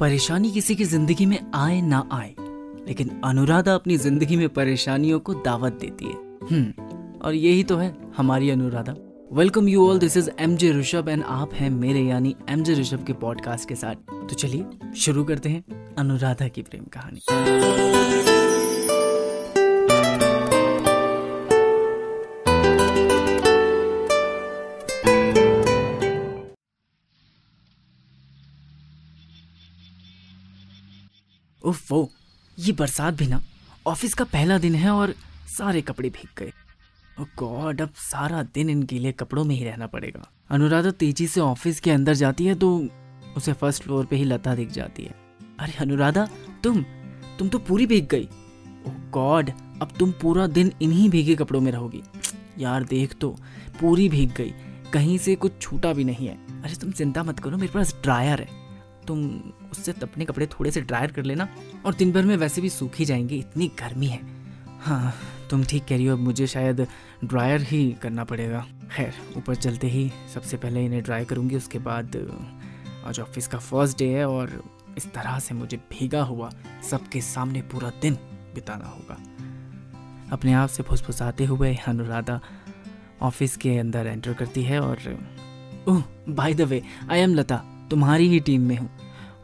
परेशानी किसी की ज़िंदगी में आए ना आए, लेकिन अनुराधा अपनी ज़िंदगी में परेशानियों को दावत देती है। हम्म और यही तो है हमारी Anuradha. Welcome you all this is M J Rishabh and आप हैं मेरे यानी एम जे ऋषभ के पॉडकास्ट के साथ। तो चलिए शुरू करते हैं अनुराधा की प्रेम कहानी। उफ ये बरसात भी ना। ऑफ़िस का पहला दिन है और सारे कपड़े भीग गए। गॉड अब सारा दिन इन गीले कपड़ों में ही रहना पड़ेगा। अनुराधा तेज़ी से ऑफ़िस के अंदर जाती है तो उसे फ़र्स्ट फ्लोर पे ही लता दिख जाती है। अरे अनुराधा, तुम तुम तो पूरी भीग गई। ओ गॉड अब तुम पूरा दिन इन्हीं भीगे कपड़ों में रहोगी। यार देख तो पूरी भीग गई। कहीं से कुछ छूटा भी नहीं है। अरे तुम चिंता मत करो, मेरे पास ड्रायर है। तुम उससे अपने कपड़े थोड़े से ड्रायर कर लेना और दिन भर में वैसे भी सूख ही जाएँगे, इतनी गर्मी है। हाँ तुम ठीक कह रही हो अब मुझे शायद ड्रायर ही करना पड़ेगा। खैर, ऊपर चलते ही सबसे पहले इन्हें ड्राई करूँगी, उसके बाद, आज ऑफ़िस का फ़र्स्ट डे है और इस तरह से मुझे भीगा हुआ सबके सामने पूरा दिन बिताना होगा। अपने आप से फुसफुसाते हुए अनुराधा ऑफ़िस के अंदर एंटर करती है और, ओह by the way I am Lata. तुम्हारी ही टीम में हूँ।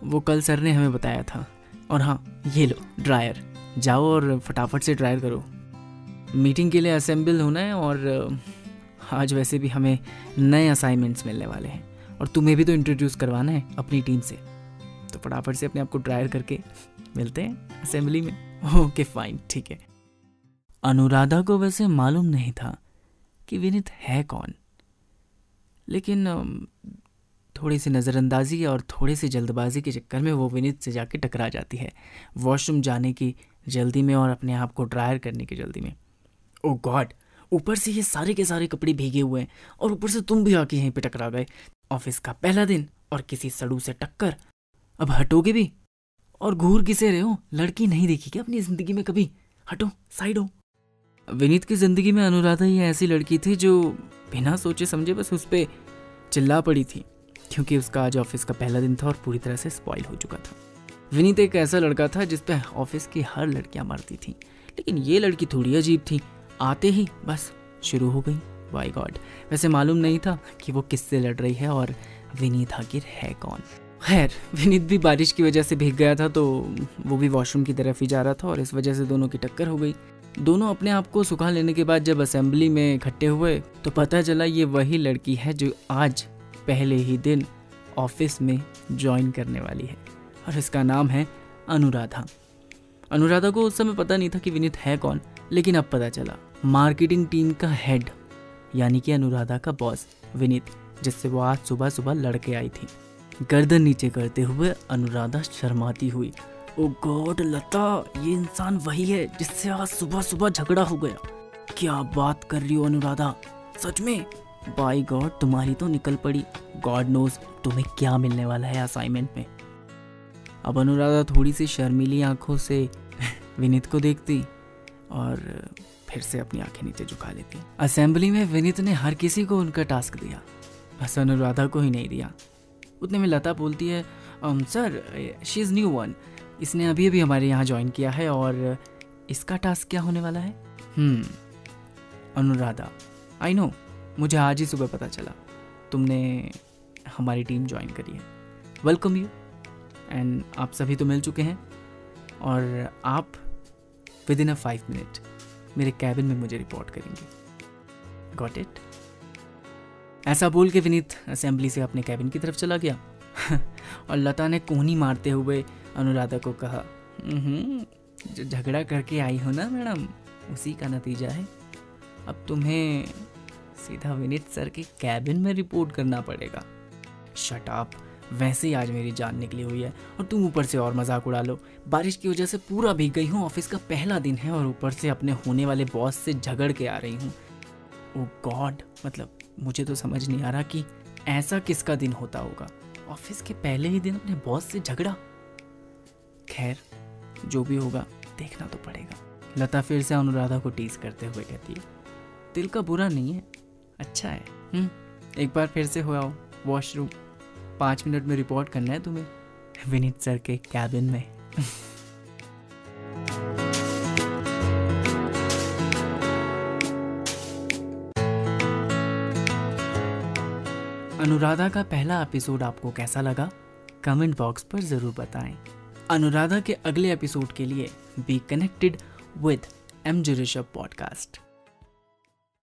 वो कल सर ने हमें बताया था। और हाँ ये लो, ड्रायर। जाओ और फटाफट से ड्रायर करो। मीटिंग के लिए असेंबल होना है और आज वैसे भी हमें नए असाइनमेंट्स मिलने वाले हैं। और तुम्हें भी तो इंट्रोड्यूस करवाना है अपनी टीम से। तो फटाफट से अपने आप को ड्रायर करके मिलते हैं असेंबली में। ओके फाइन ठीक है। अनुराधा को वैसे मालूम नहीं था कि विनित है कौन। लेकिन थोड़ी सी नज़रअंदाजी और थोड़ी सी जल्दबाजी के चक्कर में वो विनीत से जाके टकरा जाती है। वॉशरूम जाने की जल्दी में और अपने आप को ड्रायर करने की जल्दी में। Oh God! ऊपर से ये सारे के सारे कपड़े भीगे हुए हैं और ऊपर से तुम भी आके यहीं पे टकरा गए। ऑफ़िस का पहला दिन और किसी सड़ू से टक्कर। अब हटोगे भी? और घूर किसे रहे हो? लड़की नहीं देखी क्या अपनी ज़िंदगी में कभी? हटो साइड हो। विनीत की ज़िंदगी में अनुराधा ही ऐसी लड़की थी जो बिना सोचे समझे बस उस पर चिल्ला पड़ी थी। क्योंकि उसका आज ऑफ़िस का पहला दिन था और पूरी तरह से स्पॉइल हो चुका था। विनीत एक ऐसा लड़का था जिस पर ऑफ़िस की हर लड़कियाँ मरती थी, लेकिन ये लड़की थोड़ी अजीब थी। आते ही बस शुरू हो गई। वाई गॉड वैसे मालूम नहीं था कि वो किससे लड़ रही है और विनीत आखिर है कौन। खैर, विनीत भी बारिश की वजह से भीग गया था तो वो भी वॉशरूम की तरफ़ ही जा रहा था और इस वजह से दोनों की टक्कर हो गई। दोनों अपने आप को सुखा लेने के बाद जब असेंबली में इकट्ठे हुए तो पता चला ये वही लड़की है जो आज पहले ही दिन ऑफ़िस में ज्वाइन करने वाली है। और इसका नाम है अनुराधा। अनुराधा को उस समय पता नहीं था कि विनीत है कौन, लेकिन अब पता चला। मार्केटिंग टीम का हेड यानी कि अनुराधा का बॉस विनीत, जिससे वो आज सुबह सुबह लड़के आई थी। गर्दन नीचे करते हुए अनुराधा शर्माती हुई, ओ गॉड, लता, ये इंसान वही है जिससे आज सुबह सुबह झगड़ा हो गया। क्या बात कर रही हो अनुराधा? सच में बाई गॉड तुम्हारी तो निकल पड़ी। गॉड नोज़ तुम्हें क्या मिलने वाला है असाइनमेंट में। अब अनुराधा थोड़ी सी शर्मीली आँखों से विनीत को देखती और फिर से अपनी आँखें नीचे झुका लेती। असेंबली में विनीत ने हर किसी को उनका टास्क दिया। बस अनुराधा को ही नहीं दिया। उतने में लता बोलती है sir she is new one इसने अभी अभी हमारे यहाँ ज्वाइन किया है और इसका टास्क क्या होने वाला है? हम्म अनुराधा आई नो मुझे आज ही सुबह पता चला। तुमने हमारी टीम ज्वाइन करी है। वेलकम यू एंड आप सभी तो मिल चुके हैं। और आप within a five minute मेरे कैबिन में मुझे रिपोर्ट करेंगे। गॉट इट ऐसा बोल के विनीत असेंबली से अपने कैबिन की तरफ़ चला गया। और लता ने कोहनी मारते हुए अनुराधा को कहा जो, झगड़ा करके आई हो ना मैडम? उसी का नतीजा है। अब तुम्हें सीधा विनीत सर के कैबिन में रिपोर्ट करना पड़ेगा। शट अप वैसे ही आज मेरी जान निकली हुई है और तुम ऊपर से और मज़ाक उड़ा लो। बारिश की वजह से पूरा भीग गई हूँ, ऑफ़िस का पहला दिन है और ऊपर से अपने होने वाले बॉस से झगड़ के आ रही हूँ। ओ गॉड मतलब मुझे तो समझ नहीं आ रहा कि ऐसा किसका दिन होता होगा। ऑफ़िस के पहले ही दिन अपने बॉस से झगड़ा। खैर, जो भी होगा, देखना तो पड़ेगा। लता फिर से अनुराधा को टीज करते हुए कहती है, दिल का बुरा नहीं है अच्छा है। हम्म, एक बार फिर से हो आओ वॉशरूम पाँच मिनट में रिपोर्ट करना है तुम्हें विनीत सर के कैबिन में। अनुराधा का पहला एपिसोड आपको कैसा लगा? कमेंट बॉक्स पर ज़रूर बताएँ। अनुराधा के अगले एपिसोड के लिए बी कनेक्टेड विद एम जुरिशप पॉडकास्ट